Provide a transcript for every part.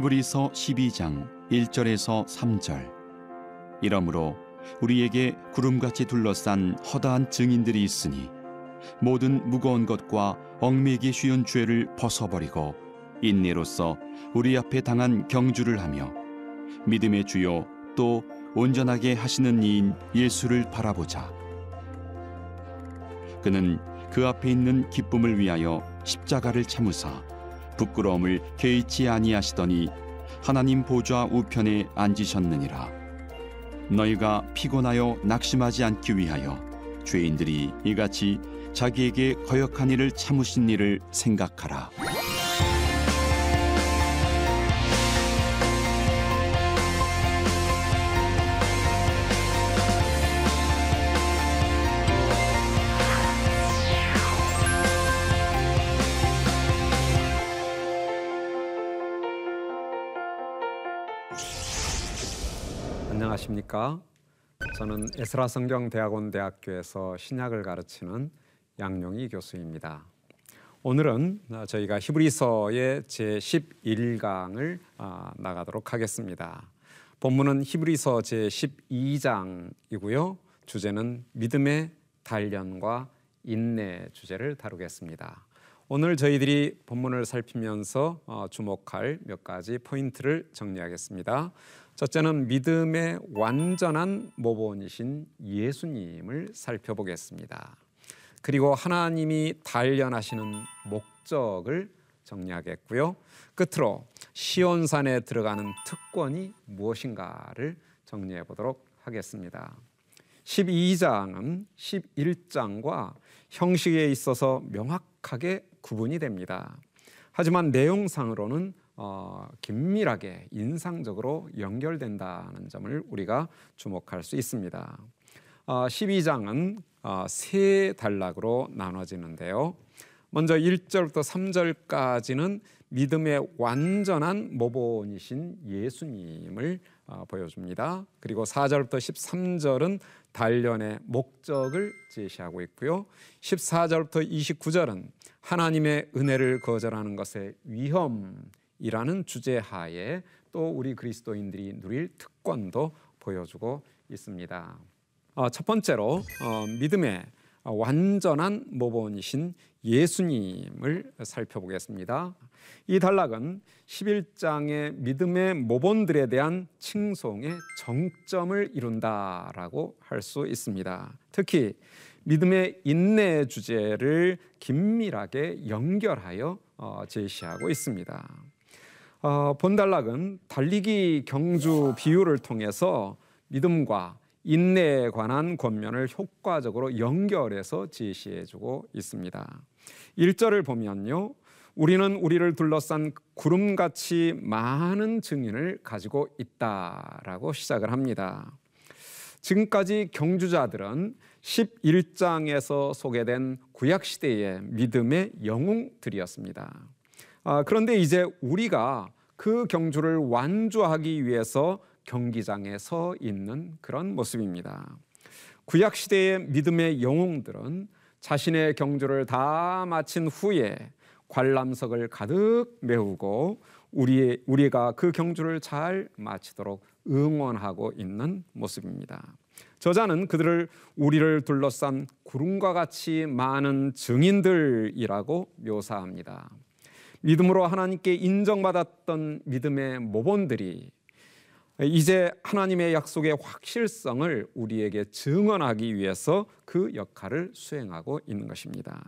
히브리서 12장 1절에서 3절 이러므로 우리에게 구름같이 둘러싼 허다한 증인들이 있으니 모든 무거운 것과 얽매기 쉬운 죄를 벗어버리고 인내로서 우리 앞에 당한 경주를 하며 믿음의 주요 또 온전하게 하시는 이인 예수를 바라보자. 그는 그 앞에 있는 기쁨을 위하여 십자가를 참으사 부끄러움을 개의치 아니하시더니 하나님 보좌 우편에 앉으셨느니라. 너희가 피곤하여 낙심하지 않기 위하여 죄인들이 이같이 자기에게 거역한 일을 참으신 일을 생각하라. 안녕하십니까? 저는 에스라 성경 대학원 대학교에서 신약을 가르치는 양용희 교수입니다. 오늘은 저희가 히브리서의 제 11강을 아, 나가도록 하겠습니다. 본문은 히브리서 제 12장이고요. 주제는 믿음의 단련과 인내 주제를 다루겠습니다. 오늘 저희들이 본문을 살피면서 어, 주목할 몇 가지 포인트를 정리하겠습니다. 첫째는 믿음의 완전한 모본이신 예수님을 살펴보겠습니다. 그리고 하나님이 단련하시는 목적을 정리하겠고요. 끝으로 시온산에 들어가는 특권이 무엇인가를 정리해 보도록 하겠습니다. 12장은 11장과 형식에 있어서 명확하게 구분이 됩니다. 하지만 내용상으로는 어, 긴밀하게 인상적으로 연결된다는 점을 우리가 주목할 수 있습니다. 어, 12장은 어, 세 단락으로 나눠지는데요. 먼저 1절부터 3절까지는 믿음의 완전한 모본이신 예수님을 어, 보여줍니다. 그리고 4절부터 13절은 단련의 목적을 제시하고 있고요. 14절부터 29절은 하나님의 은혜를 거절하는 것의 위험 이라는 주제 하에 또 우리 그리스도인들이 누릴 특권도 보여주고 있습니다. 어, 첫 번째로 어, 믿음의 완전한 모본이신 예수님을 살펴보겠습니다. 이 단락은 11장의 믿음의 모본들에 대한 칭송의 정점을 이룬다라고 할 수 있습니다. 특히 믿음의 인내 주제를 긴밀하게 연결하여 어, 제시하고 있습니다. 어, 본단락은 달리기 경주 비유를 통해서 믿음과 인내에 관한 권면을 효과적으로 연결해서 제시해주고 있습니다. 1절을 보면요. 우리는 우리를 둘러싼 구름같이 많은 증인을 가지고 있다라고 시작을 합니다. 지금까지 경주자들은 11장에서 소개된 구약시대의 믿음의 영웅들이었습니다. 아, 그런데 이제 우리가 그 경주를 완주하기 위해서 경기장에 서 있는 그런 모습입니다. 구약 시대의 믿음의 영웅들은 자신의 경주를 다 마친 후에 관람석을 가득 메우고 우리 우리가 그 경주를 잘 마치도록 응원하고 있는 모습입니다. 저자는 그들을 우리를 둘러싼 구름과 같이 많은 증인들이라고 묘사합니다. 믿음으로 하나님께 인정받았던 믿음의 모본들이 이제 하나님의 약속의 확실성을 우리에게 증언하기 위해서 그 역할을 수행하고 있는 것입니다.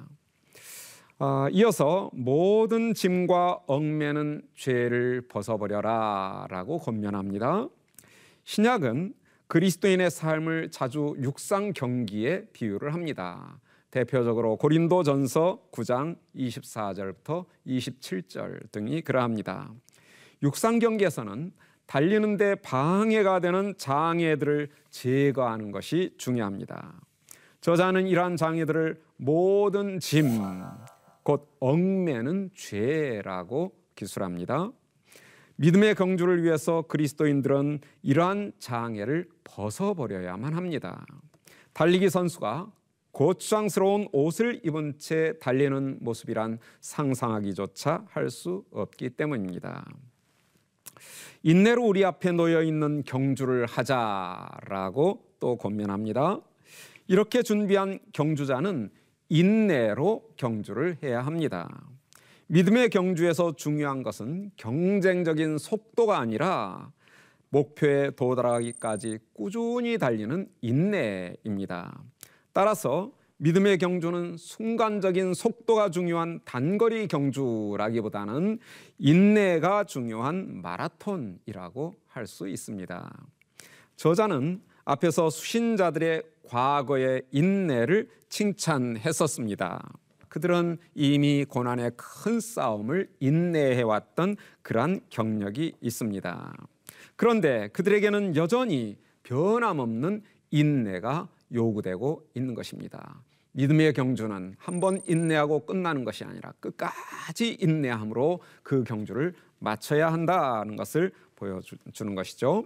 아, 이어서 모든 짐과 얽매는 죄를 벗어버려라라고 권면합니다. 신약은 그리스도인의 삶을 자주 육상 경기에 비유를 합니다. 대표적으로 고린도전서 9장 24절부터 27절 등이 그러합니다. 육상 경기에서는 달리는데 방해가 되는 장애들을 제거하는 것이 중요합니다. 저자는 이러한 장애들을 모든 짐, 곧 얽매는 죄라고 기술합니다. 믿음의 경주를 위해서 그리스도인들은 이러한 장애를 벗어버려야만 합니다. 달리기 선수가 고추장스러운 옷을 입은 채 달리는 모습이란 상상하기조차 할 수 없기 때문입니다. 인내로 우리 앞에 놓여 있는 경주를 하자라고 또 권면합니다. 이렇게 준비한 경주자는 인내로 경주를 해야 합니다. 믿음의 경주에서 중요한 것은 경쟁적인 속도가 아니라 목표에 도달하기까지 꾸준히 달리는 인내입니다. 따라서 믿음의 경주는 순간적인 속도가 중요한 단거리 경주라기보다는 인내가 중요한 마라톤이라고 할 수 있습니다. 저자는 앞에서 수신자들의 과거의 인내를 칭찬했었습니다. 그들은 이미 고난의 큰 싸움을 인내해왔던 그러한 경력이 있습니다. 그런데 그들에게는 여전히 변함없는 인내가 요구되고 있는 것입니다. 믿음의 경주는 한 번 인내하고 끝나는 것이 아니라 끝까지 인내함으로 그 경주를 마쳐야 한다는 것을 보여주는 것이죠.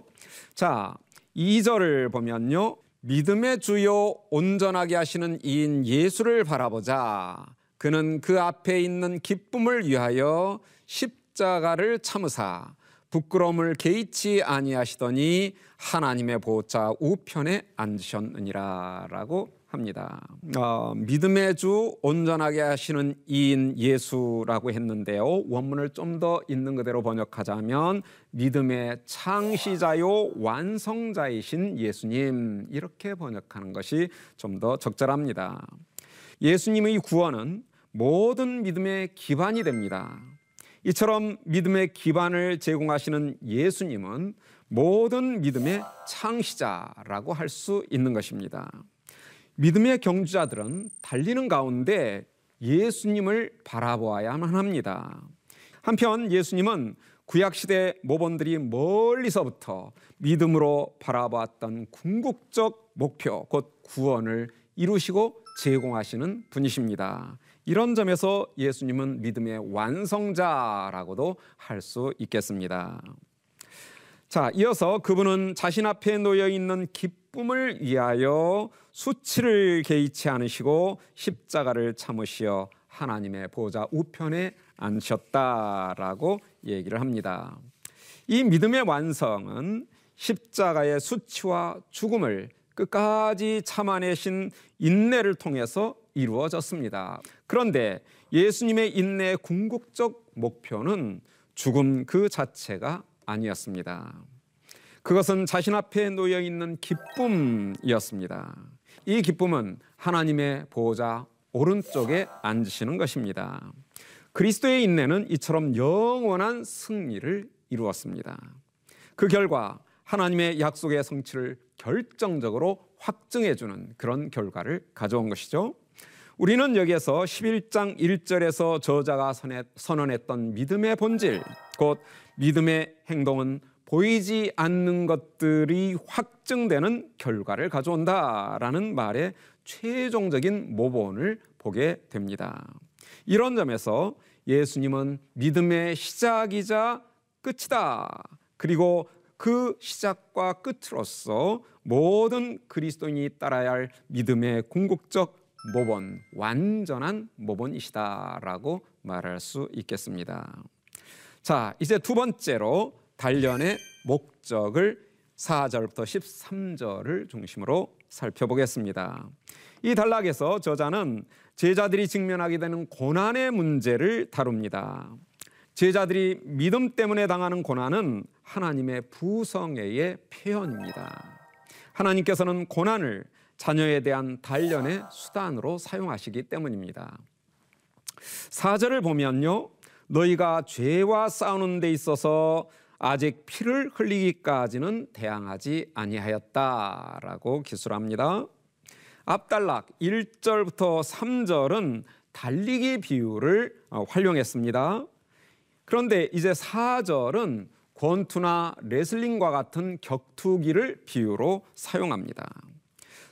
자, 2절을 보면요. 믿음의 주요 온전하게 하시는 이인 예수를 바라보자. 그는 그 앞에 있는 기쁨을 위하여 십자가를 참으사 부끄러움을 개의치 아니하시더니 하나님의 보좌 우편에 앉으셨느니라라고 합니다. 어, 믿음의 주 온전하게 하시는 이인 예수라고 했는데요. 원문을 좀 더 있는 그대로 번역하자면 믿음의 창시자요 완성자이신 예수님 이렇게 번역하는 것이 좀 더 적절합니다. 예수님의 구원은 모든 믿음의 기반이 됩니다. 이처럼 믿음의 기반을 제공하시는 예수님은 모든 믿음의 창시자라고 할 수 있는 것입니다. 믿음의 경주자들은 달리는 가운데 예수님을 바라보아야만 합니다. 한편 예수님은 구약시대 모본들이 멀리서부터 믿음으로 바라보았던 궁극적 목표, 곧 구원을 이루시고 제공하시는 분이십니다. 이런 점에서 예수님은 믿음의 완성자라고도 할 수 있겠습니다. 자, 이어서 그분은 자신 앞에 놓여 있는 기쁨을 위하여 수치를 개의치 않으시고 십자가를 참으시어 하나님의 보좌 우편에 앉으셨다라고 얘기를 합니다. 이 믿음의 완성은 십자가의 수치와 죽음을 끝까지 참아내신 인내를 통해서 이루어졌습니다. 그런데 예수님의 인내의 궁극적 목표는 죽음 그 자체가 아니었습니다. 그것은 자신 앞에 놓여 있는 기쁨이었습니다. 이 기쁨은 하나님의 보호자 오른쪽에 앉으시는 것입니다. 그리스도의 인내는 이처럼 영원한 승리를 이루었습니다. 그 결과 하나님의 약속의 성취를 결정적으로 확증해 주는 그런 결과를 가져온 것이죠. 우리는 여기에서 11장 1절에서 저자가 선언했던 믿음의 본질, 곧 믿음의 행동은 보이지 않는 것들이 확증되는 결과를 가져온다라는 말의 최종적인 모본을 보게 됩니다. 이런 점에서 예수님은 믿음의 시작이자 끝이다. 그리고 그 시작과 끝으로서 모든 그리스도인이 따라야 할 믿음의 궁극적 모본, 완전한 모본이시다라고 말할 수 있겠습니다. 자, 이제 두 번째로 단련의 목적을 4절부터 13절을 중심으로 살펴보겠습니다. 이 단락에서 저자는 제자들이 직면하게 되는 고난의 문제를 다룹니다. 제자들이 믿음 때문에 당하는 고난은 하나님의 부성애의 표현입니다. 하나님께서는 고난을 자녀에 대한 단련의 수단으로 사용하시기 때문입니다. 4절을 보면요. 너희가 죄와 싸우는 데 있어서 아직 피를 흘리기까지는 대항하지 아니하였다라고 기술합니다. 앞단락 1절부터 3절은 달리기 비유를 어, 활용했습니다. 그런데 이제 4절은 권투나 레슬링과 같은 격투기를 비유로 사용합니다.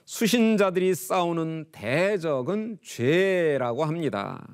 수신자들이 싸우는 대적은 죄라고 합니다.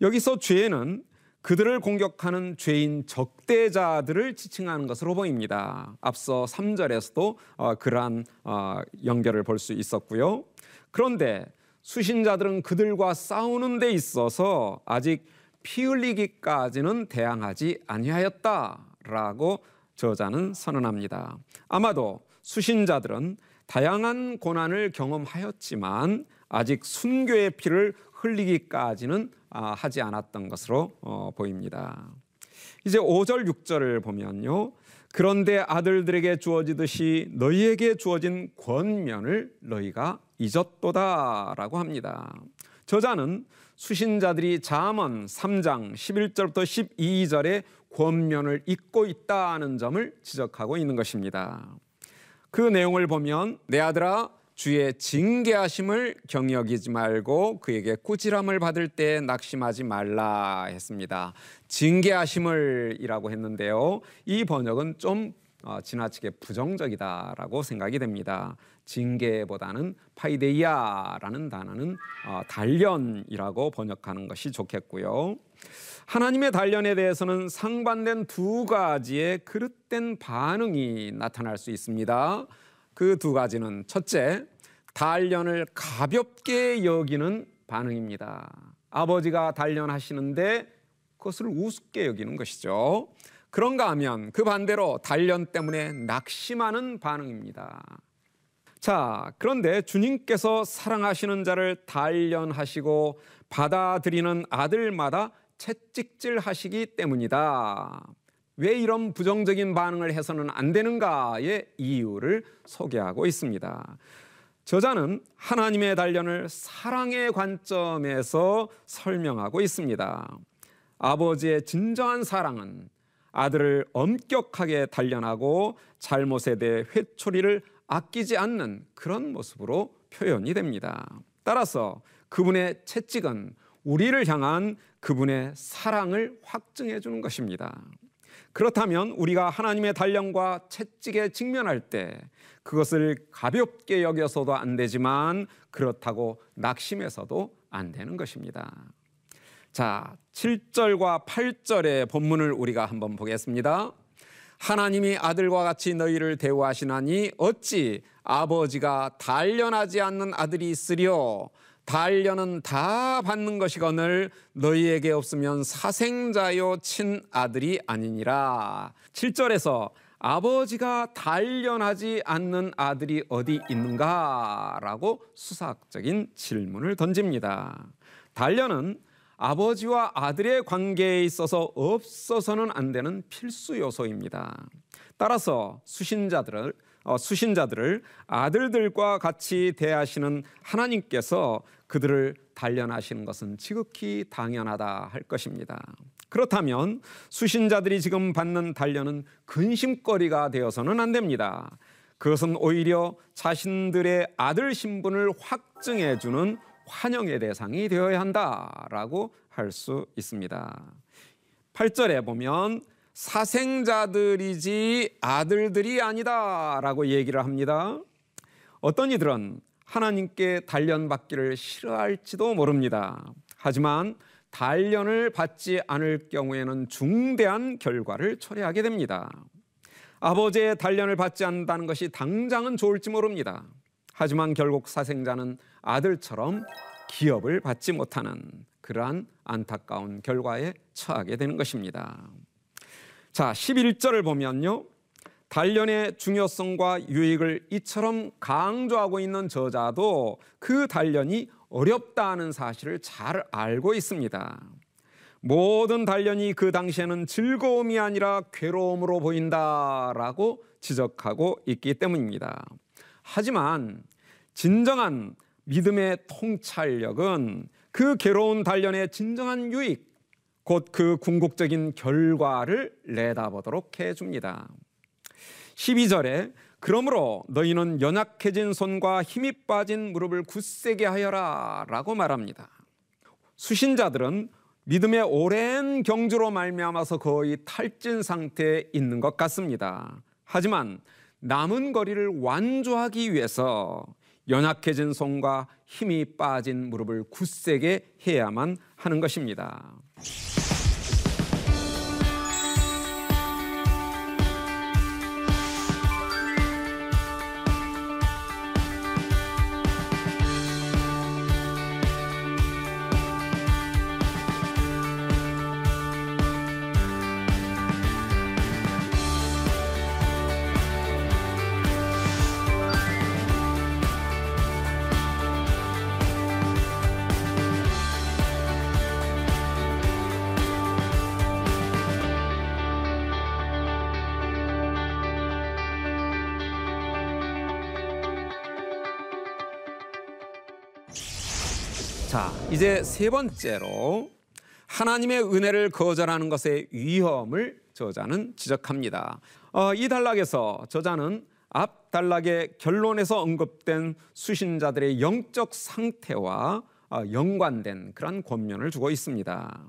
여기서 죄는 그들을 공격하는 죄인 적대자들을 지칭하는 것으로 보입니다. 앞서 3절에서도 어, 그러한 어, 연결을 볼 수 있었고요. 그런데 수신자들은 그들과 싸우는 데 있어서 아직 피 흘리기까지는 대항하지 아니하였다. 하라라고 저자는 선언합니다. 아마도 수신자들은 다양한 고난을 경험하였지만 아직 순교의 피를 흘리기까지는 아, 하지 않았던 것으로 어, 보입니다. 이제 5절 6절을 보면요. 그런데 아들들에게 주어지듯이 너희에게 주어진 권면을 너희가 잊었도다라고 합니다. 저자는 수신자들이 잠언 3장 11절부터 12절의 권면을 잊고 있다는 점을 지적하고 있는 것입니다. 그 내용을 보면 내 아들아 주의 징계하심을 경역이지 말고 그에게 꾸지람을 받을 때 낙심하지 말라 했습니다. 징계하심을이라고 했는데요. 이 번역은 좀 어, 지나치게 부정적이다라고 생각이 됩니다. 징계보다는 παιδεία라는 단어는 어, 단련이라고 번역하는 것이 좋겠고요. 하나님의 단련에 대해서는 상반된 두 가지의 그릇된 반응이 나타날 수 있습니다. 그 두 가지는 첫째, 단련을 가볍게 여기는 반응입니다. 아버지가 단련하시는데 그것을 우습게 여기는 것이죠. 그런가 하면 그 반대로 단련 때문에 낙심하는 반응입니다. 자, 그런데 주님께서 사랑하시는 자를 단련하시고 받아들이는 아들마다 채찍질 하시기 때문이다. 왜 이런 부정적인 반응을 해서는 안 되는가의 이유를 소개하고 있습니다. 저자는 하나님의 단련을 사랑의 관점에서 설명하고 있습니다. 아버지의 진정한 사랑은 아들을 엄격하게 단련하고 잘못에 대해 회초리를 아끼지 않는 그런 모습으로 표현이 됩니다. 따라서 그분의 채찍은 우리를 향한 그분의 사랑을 확증해 주는 것입니다. 그렇다면 우리가 하나님의 단련과 채찍에 직면할 때 그것을 가볍게 여겨서도 안 되지만 그렇다고 낙심해서도 안 되는 것입니다. 자, 7절과 8절의 본문을 우리가 한번 보겠습니다. 하나님이 아들과 같이 너희를 대우하시나니 어찌 아버지가 단련하지 않는 아들이 있으려 단련은 다 받는 것이거늘 너희에게 없으면 사생자요 친아들이 아니니라. 7절에서 아버지가 단련하지 않는 아들이 어디 있는가라고 수사학적인 질문을 던집니다. 단련은 아버지와 아들의 관계에 있어서 없어서는 안 되는 필수 요소입니다. 따라서 수신자들을 어, 수신자들을 아들들과 같이 대하시는 하나님께서 그들을 단련하시는 것은 지극히 당연하다 할 것입니다. 그렇다면 수신자들이 지금 받는 단련은 근심거리가 되어서는 안 됩니다. 그것은 오히려 자신들의 아들 신분을 확증해 주는 환영의 대상이 되어야 한다라고 할 수 있습니다. 8절에 보면 사생자들이지 아들들이 아니다라고 얘기를 합니다. 어떤 이들은 하나님께 단련받기를 싫어할지도 모릅니다. 하지만 단련을 받지 않을 경우에는 중대한 결과를 초래하게 됩니다. 아버지의 단련을 받지 않는다는 것이 당장은 좋을지 모릅니다. 하지만 결국 사생자는 아들처럼 기업을 받지 못하는 그러한 안타까운 결과에 처하게 되는 것입니다. 자, 11절을 보면요. 단련의 중요성과 유익을 이처럼 강조하고 있는 저자도 그 단련이 어렵다는 사실을 잘 알고 있습니다. 모든 단련이 그 당시에는 즐거움이 아니라 괴로움으로 보인다라고 지적하고 있기 때문입니다. 하지만 진정한 믿음의 통찰력은 그 괴로운 단련의 진정한 유익, 곧 그 궁극적인 결과를 내다보도록 해줍니다. 12절에 그러므로 너희는 연약해진 손과 힘이 빠진 무릎을 굳세게 하여라 라고 말합니다. 수신자들은 믿음의 오랜 경주로 말미암아서 거의 탈진 상태에 있는 것 같습니다. 하지만 남은 거리를 완주하기 위해서 연약해진 손과 힘이 빠진 무릎을 굳세게 해야만 하는 것입니다. 자, 이제 세 번째로 하나님의 은혜를 거절하는 것의 위험을 저자는 지적합니다. 어, 이 단락에서 저자는 앞 단락의 결론에서 언급된 수신자들의 영적 상태와 어, 연관된 그런 권면을 주고 있습니다.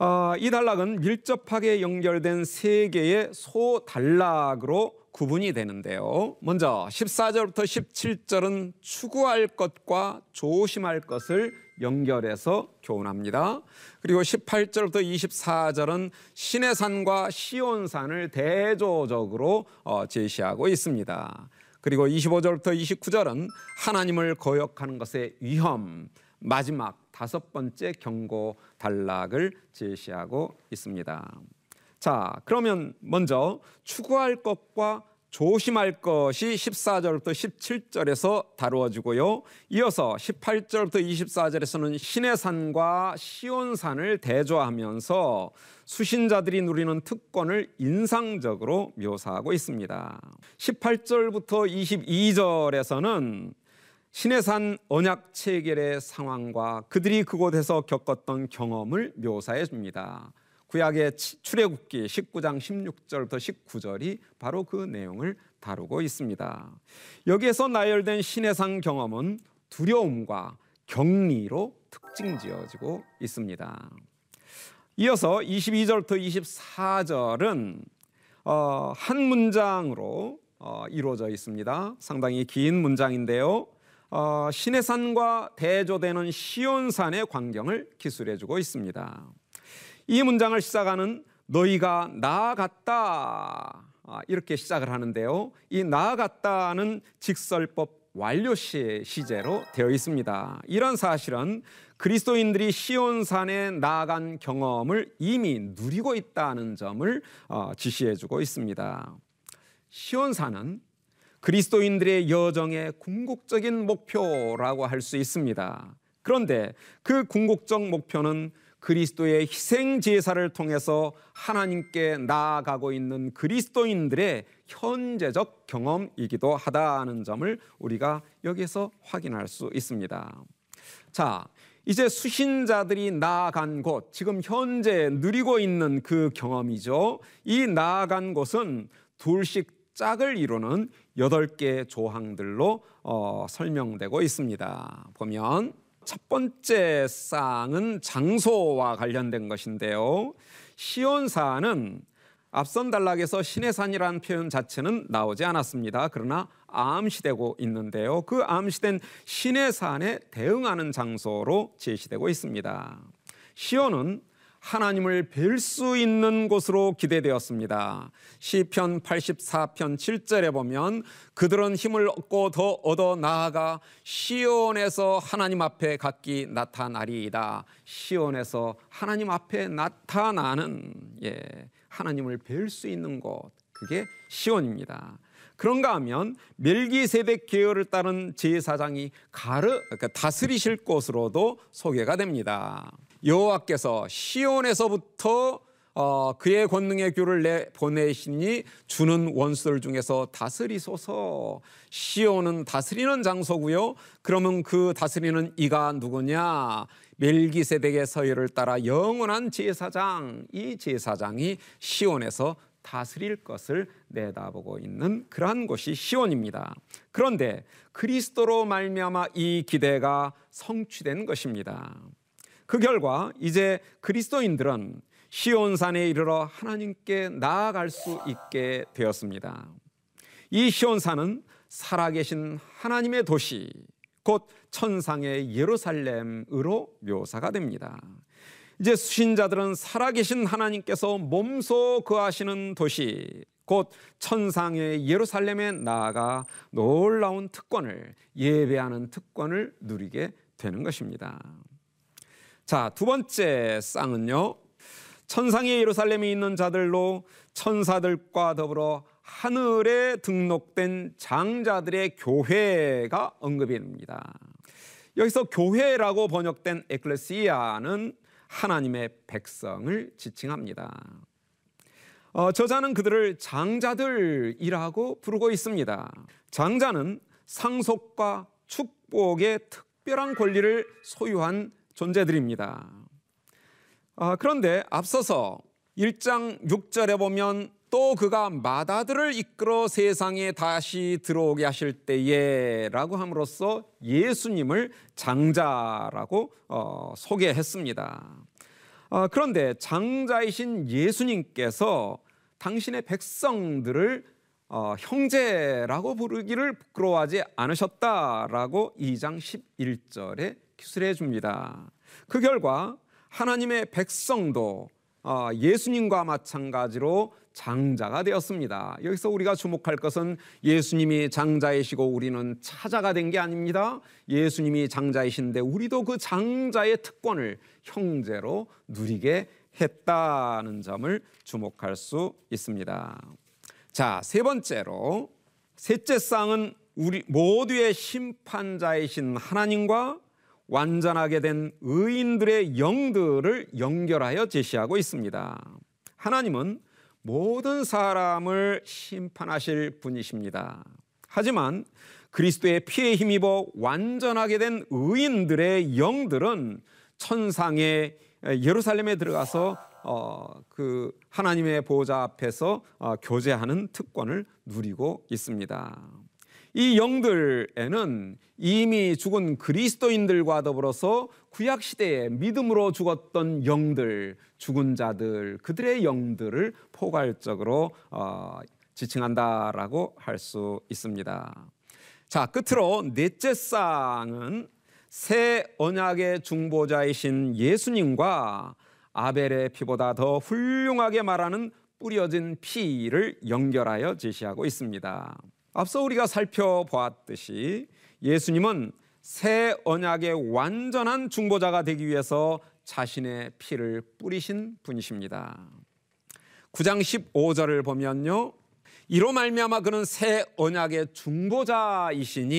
어, 이 단락은 밀접하게 연결된 세 개의 소단락으로 구분이 되는데요. 먼저 14절부터 17절은 추구할 것과 조심할 것을 연결해서 교훈합니다. 그리고 18절부터 24절은 신의 산과 시온 산을 대조적으로 어, 제시하고 있습니다. 그리고 25절부터 29절은 하나님을 거역하는 것의 위험, 마지막 다섯 번째 경고 단락을 제시하고 있습니다. 자, 그러면 먼저 추구할 것과 조심할 것이 14절부터 17절에서 다루어지고요. 이어서 18절부터 24절에서는 신의 산과 시온산을 대조하면서 수신자들이 누리는 특권을 인상적으로 묘사하고 있습니다. 18절부터 22절에서는 신의 산 언약 체결의 상황과 그들이 그곳에서 겪었던 경험을 묘사해 줍니다. 구약의 출애굽기 19장 16절부터 19절이 바로 그 내용을 다루고 있습니다. 여기에서 나열된 신의 산 경험은 두려움과 격리로 특징 지어지고 있습니다. 이어서 22절부터 24절은 어, 한 문장으로 어, 이루어져 있습니다. 상당히 긴 문장인데요. 어, 신의 산과 대조되는 시온산의 광경을 기술해주고 있습니다. 이 문장을 시작하는 너희가 나아갔다 아, 이렇게 시작을 하는데요. 이 나아갔다는 직설법 완료 시제로 되어 있습니다. 이런 사실은 그리스도인들이 시온산에 나아간 경험을 이미 누리고 있다는 점을 어, 지시해주고 있습니다. 시온산은 그리스도인들의 여정의 궁극적인 목표라고 할 수 있습니다. 그런데 그 궁극적 목표는 그리스도의 희생 제사를 통해서 하나님께 나아가고 있는 그리스도인들의 현재적 경험이기도 하다는 점을 우리가 여기서 확인할 수 있습니다. 자, 이제 수신자들이 나아간 곳, 지금 현재 누리고 있는 그 경험이죠. 이 나아간 곳은 둘씩 짝을 이루는 여덟 개 조항들로 어, 설명되고 있습니다. 보면 첫 번째 쌍은 장소와 관련된 것인데요. 시온산은 앞선 단락에서 신의 산이라는 표현 자체는 나오지 않았습니다. 그러나 암시되고 있는데요. 그 암시된 신의 산에 대응하는 장소로 제시되고 있습니다. 시온은 하나님을 뵐 수 있는 곳으로 기대되었습니다. 시편 84편 7절에 보면 그들은 힘을 얻고 더 얻어 나아가 시온에서 하나님 앞에 각기 나타나리이다. 시온에서 하나님 앞에 나타나는 예, 하나님을 뵐 수 있는 곳 그게 시온입니다. 그런가 하면 멜기세덱 계열을 따른 제사장이 가르 그러니까 다스리실 곳으로도 소개가 됩니다. 여호와께서 시온에서부터 어, 그의 권능의 교를 내 보내시니 주는 원수들 중에서 다스리소서. 시온은 다스리는 장소고요. 그러면 그 다스리는 이가 누구냐? 멜기세덱의 서열을 따라 영원한 제사장, 이 제사장이 시온에서 다스릴 것을 내다보고 있는 그러한 곳이 시온입니다. 그런데 그리스도로 말미암아 이 기대가 성취된 것입니다. 그 결과 이제 그리스도인들은 시온산에 이르러 하나님께 나아갈 수 있게 되었습니다. 이 시온산은 살아계신 하나님의 도시, 곧 천상의 예루살렘으로 묘사가 됩니다. 이제 수신자들은 살아계신 하나님께서 몸소 거하시는 도시, 곧 천상의 예루살렘에 나아가 놀라운 특권을 예배하는 특권을 누리게 되는 것입니다. 자, 두 번째 쌍은요. 천상의 예루살렘에 있는 자들로 천사들과 더불어 하늘에 등록된 장자들의 교회가 언급이 됩니다. 여기서 교회라고 번역된 에클레시아는 하나님의 백성을 지칭합니다. 어, 저자는 그들을 장자들이라고 부르고 있습니다. 장자는 상속과 축복의 특 특별한 권리를 소유한 존재들입니다. 아, 그런데 앞서서 1장 6절에 보면 또 그가 마다들을 이끌어 세상에 다시 들어오게 하실 때에 라고 함으로써 예수님을 장자라고 어, 소개했습니다. 어, 그런데 장자이신 예수님께서 당신의 백성들을 어, 형제라고 부르기를 부끄러워하지 않으셨다라고 2장 11절에 기술해 줍니다. 그 결과 하나님의 백성도 어, 예수님과 마찬가지로 장자가 되었습니다. 여기서 우리가 주목할 것은 예수님이 장자이시고 우리는 차자가 된 게 아닙니다. 예수님이 장자이신데 우리도 그 장자의 특권을 형제로 누리게 했다는 점을 주목할 수 있습니다. 자, 세 번째로 셋째 쌍은 우리 모두의 심판자이신 하나님과 완전하게 된 의인들의 영들을 연결하여 제시하고 있습니다. 하나님은 모든 사람을 심판하실 분이십니다. 하지만 그리스도의 피에 힘입어 완전하게 된 의인들의 영들은 천상의 예루살렘에 들어가서 어, 그 하나님의 보좌 앞에서 어, 교제하는 특권을 누리고 있습니다. 이 영들에는 이미 죽은 그리스도인들과 더불어서 구약 시대에 믿음으로 죽었던 영들, 죽은 자들, 그들의 영들을 포괄적으로 어, 지칭한다라고 할 수 있습니다. 자, 끝으로 넷째 쌍은 새 언약의 중보자이신 예수님과 아벨의 피보다 더 훌륭하게 말하는 뿌려진 피를 연결하여 제시하고 있습니다. 앞서 우리가 살펴보았듯이 예수님은 새 언약의 완전한 중보자가 되기 위해서 자신의 피를 뿌리신 분이십니다. 9장 15절을 보면요. 이로 말미암아 그는 새 언약의 중보자이시니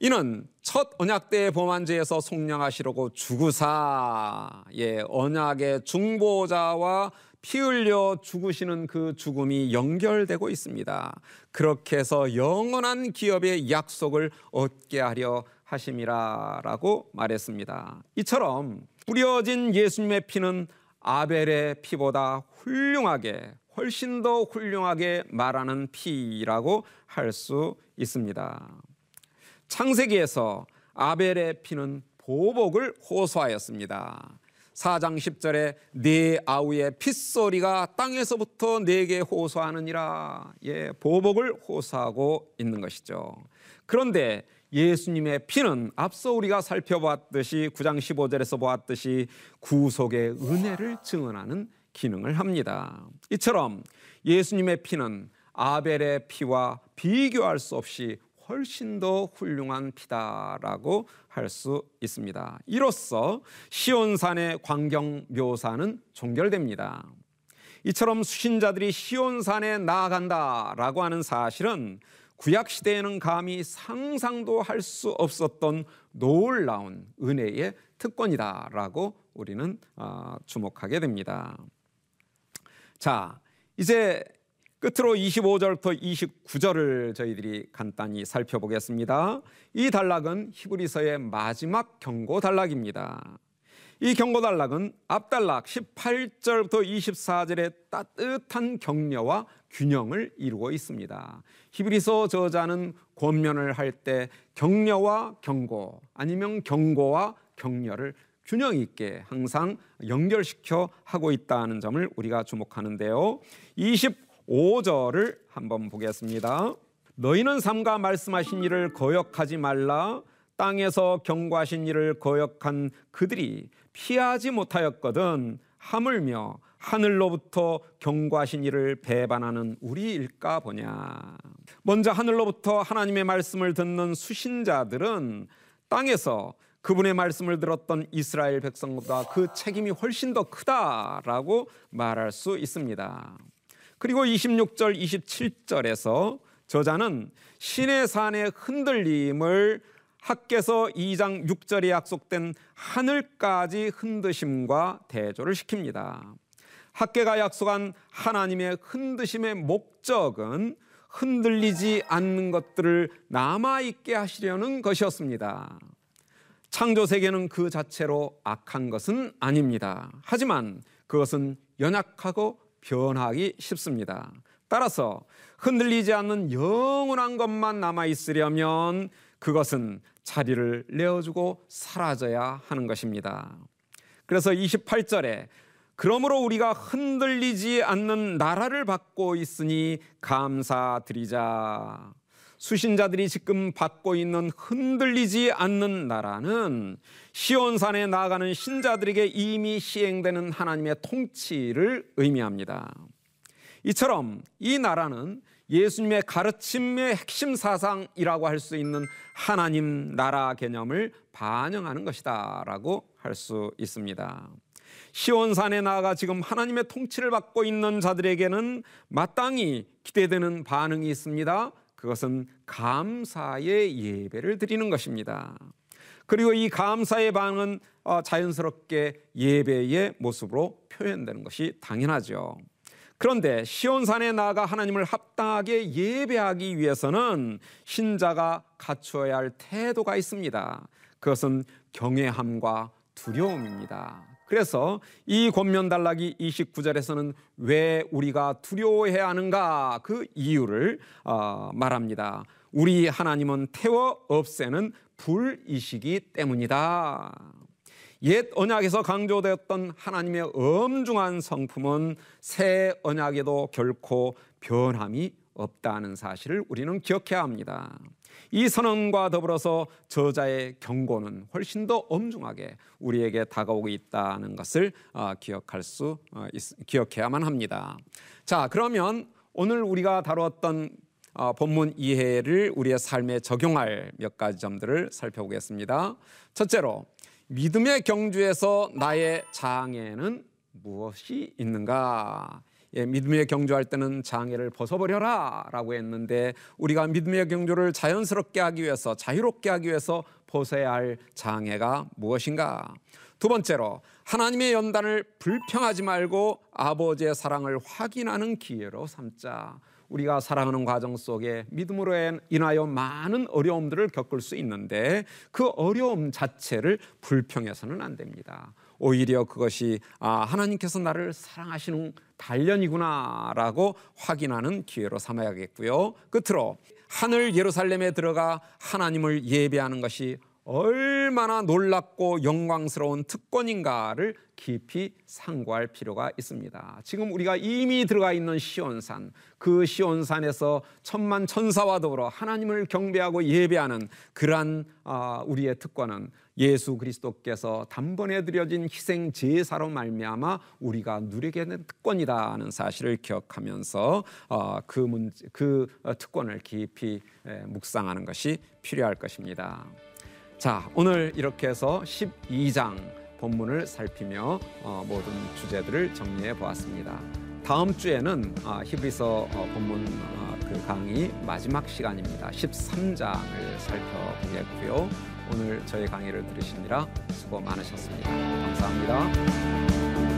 이는 첫 언약 때의 범한죄에서 속량하시려고 죽으사 예 언약의 중보자와 피 흘려 죽으시는 그 죽음이 연결되고 있습니다. 그렇게 해서 영원한 기업의 약속을 얻게 하려 하심이라라고 말했습니다. 이처럼 뿌려진 예수님의 피는 아벨의 피보다 훌륭하게 훨씬 더 훌륭하게 말하는 피라고 할 수 있습니다. 창세기에서 아벨의 피는 보복을 호소하였습니다. 4장 10절에 네 아우의 핏소리가 땅에서부터 내게 호소하느니라. 예, 보복을 호소하고 있는 것이죠. 그런데 예수님의 피는 앞서 우리가 살펴봤듯이 9장 15절에서 보았듯이 구속의 은혜를 증언하는 기능을 합니다. 이처럼 예수님의 피는 아벨의 피와 비교할 수 없이 훨씬 더 훌륭한 피다라고 할 수 있습니다. 이로써 시온산의 광경 묘사는 종결됩니다. 이처럼 수신자들이 시온산에 나아간다라고 하는 사실은 구약 시대에는 감히 상상도 할 수 없었던 놀라운 은혜의 특권이다라고 우리는 어, 주목하게 됩니다. 자, 이제 끝으로 25절부터 29절을 저희들이 간단히 살펴보겠습니다. 이 단락은 히브리서의 마지막 경고 단락입니다. 이 경고 단락은 앞 단락 18절부터 24절의 따뜻한 격려와 균형을 이루고 있습니다. 히브리서 저자는 권면을 할 때 격려와 경고 아니면 경고와 격려를 균형 있게 항상 연결시켜 하고 있다는 점을 우리가 주목하는데요. 25절을 한번 보겠습니다. 너희는 삼가 말씀하신 일을 거역하지 말라. 땅에서 경고하신 일을 거역한 그들이 피하지 못하였거든 하물며 하늘로부터 경고하신 일을 배반하는 우리일까 보냐. 먼저 하늘로부터 하나님의 말씀을 듣는 수신자들은 땅에서 그분의 말씀을 들었던 이스라엘 백성보다 그 책임이 훨씬 더 크다라고 말할 수 있습니다. 그리고 26절, 27절에서 저자는 신의 산의 흔들림을 학께서 2장 6절에 약속된 하늘까지 흔드심과 대조를 시킵니다. 학계가 약속한 하나님의 흔드심의 목적은 흔들리지 않는 것들을 남아있게 하시려는 것이었습니다. 창조 세계는 그 자체로 악한 것은 아닙니다. 하지만 그것은 연약하고 변하기 쉽습니다. 따라서 흔들리지 않는 영원한 것만 남아 있으려면 그것은 자리를 내어주고 사라져야 하는 것입니다. 그래서 28절에 그러므로 우리가 흔들리지 않는 나라를 받고 있으니 감사드리자. 수신자들이 지금 받고 있는 흔들리지 않는 나라는 시온산에 나아가는 신자들에게 이미 시행되는 하나님의 통치를 의미합니다. 이처럼 이 나라는 예수님의 가르침의 핵심 사상이라고 할 수 있는 하나님 나라 개념을 반영하는 것이다라고 할 수 있습니다. 시온산에 나아가 지금 하나님의 통치를 받고 있는 자들에게는 마땅히 기대되는 반응이 있습니다. 그것은 감사의 예배를 드리는 것입니다. 그리고 이 감사의 반응은 어, 자연스럽게 예배의 모습으로 표현되는 것이 당연하죠. 그런데 시온산에 나아가 하나님을 합당하게 예배하기 위해서는 신자가 갖추어야 할 태도가 있습니다. 그것은 경외함과 두려움입니다. 그래서 이 권면 단락이 29절에서는 왜 우리가 두려워해야 하는가 그 이유를 어, 말합니다. 우리 하나님은 태워 없애는 불이시기 때문이다. 옛 언약에서 강조되었던 하나님의 엄중한 성품은 새 언약에도 결코 변함이 없다는 사실을 우리는 기억해야 합니다. 이 선언과 더불어서 저자의 경고는 훨씬 더 엄중하게 우리에게 다가오고 있다는 것을 어, 기억할 수 어, 기억해야만 합니다. 자, 그러면 오늘 우리가 다루었던 어, 본문 이해를 우리의 삶에 적용할 몇 가지 점들을 살펴보겠습니다. 첫째로 믿음의 경주에서 나의 장애는 무엇이 있는가? 예, 믿음의 경주할 때는 장애를 벗어버려라라고 했는데 우리가 믿음의 경주를 자연스럽게 하기 위해서 자유롭게 하기 위해서 벗어야 할 장애가 무엇인가? 두 번째로 하나님의 연단을 불평하지 말고 아버지의 사랑을 확인하는 기회로 삼자. 우리가 살아가는 과정 속에 믿음으로 인하여 많은 어려움들을 겪을 수 있는데 그 어려움 자체를 불평해서는 안 됩니다. 오히려 그것이 아, 하나님께서 나를 사랑하시는 단련이구나라고 확인하는 기회로 삼아야겠고요. 끝으로 하늘 예루살렘에 들어가 하나님을 예배하는 것이 얼마나 놀랍고 영광스러운 특권인가를 깊이 상고할 필요가 있습니다. 지금 우리가 이미 들어가 있는 시온산, 그 시온산에서 천만 천사와 더불어 하나님을 경배하고 예배하는 그러한 아, 우리의 특권은 예수 그리스도께서 단번에 드려진 희생 제사로 말미암아 우리가 누리게 된 특권이다는 사실을 기억하면서 어, 그 문제, 그 특권을 깊이 묵상하는 것이 필요할 것입니다. 자, 오늘 이렇게 해서 12장 본문을 살피며 어, 모든 주제들을 정리해 보았습니다. 다음 주에는 어, 히브리서 어, 본문 어, 그 강의 마지막 시간입니다. 13장을 살펴보겠고요. 오늘 저희 강의를 들으시느라 수고 많으셨습니다. 감사합니다.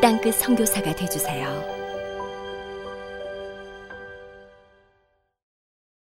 땅끝 선교사가 되주세요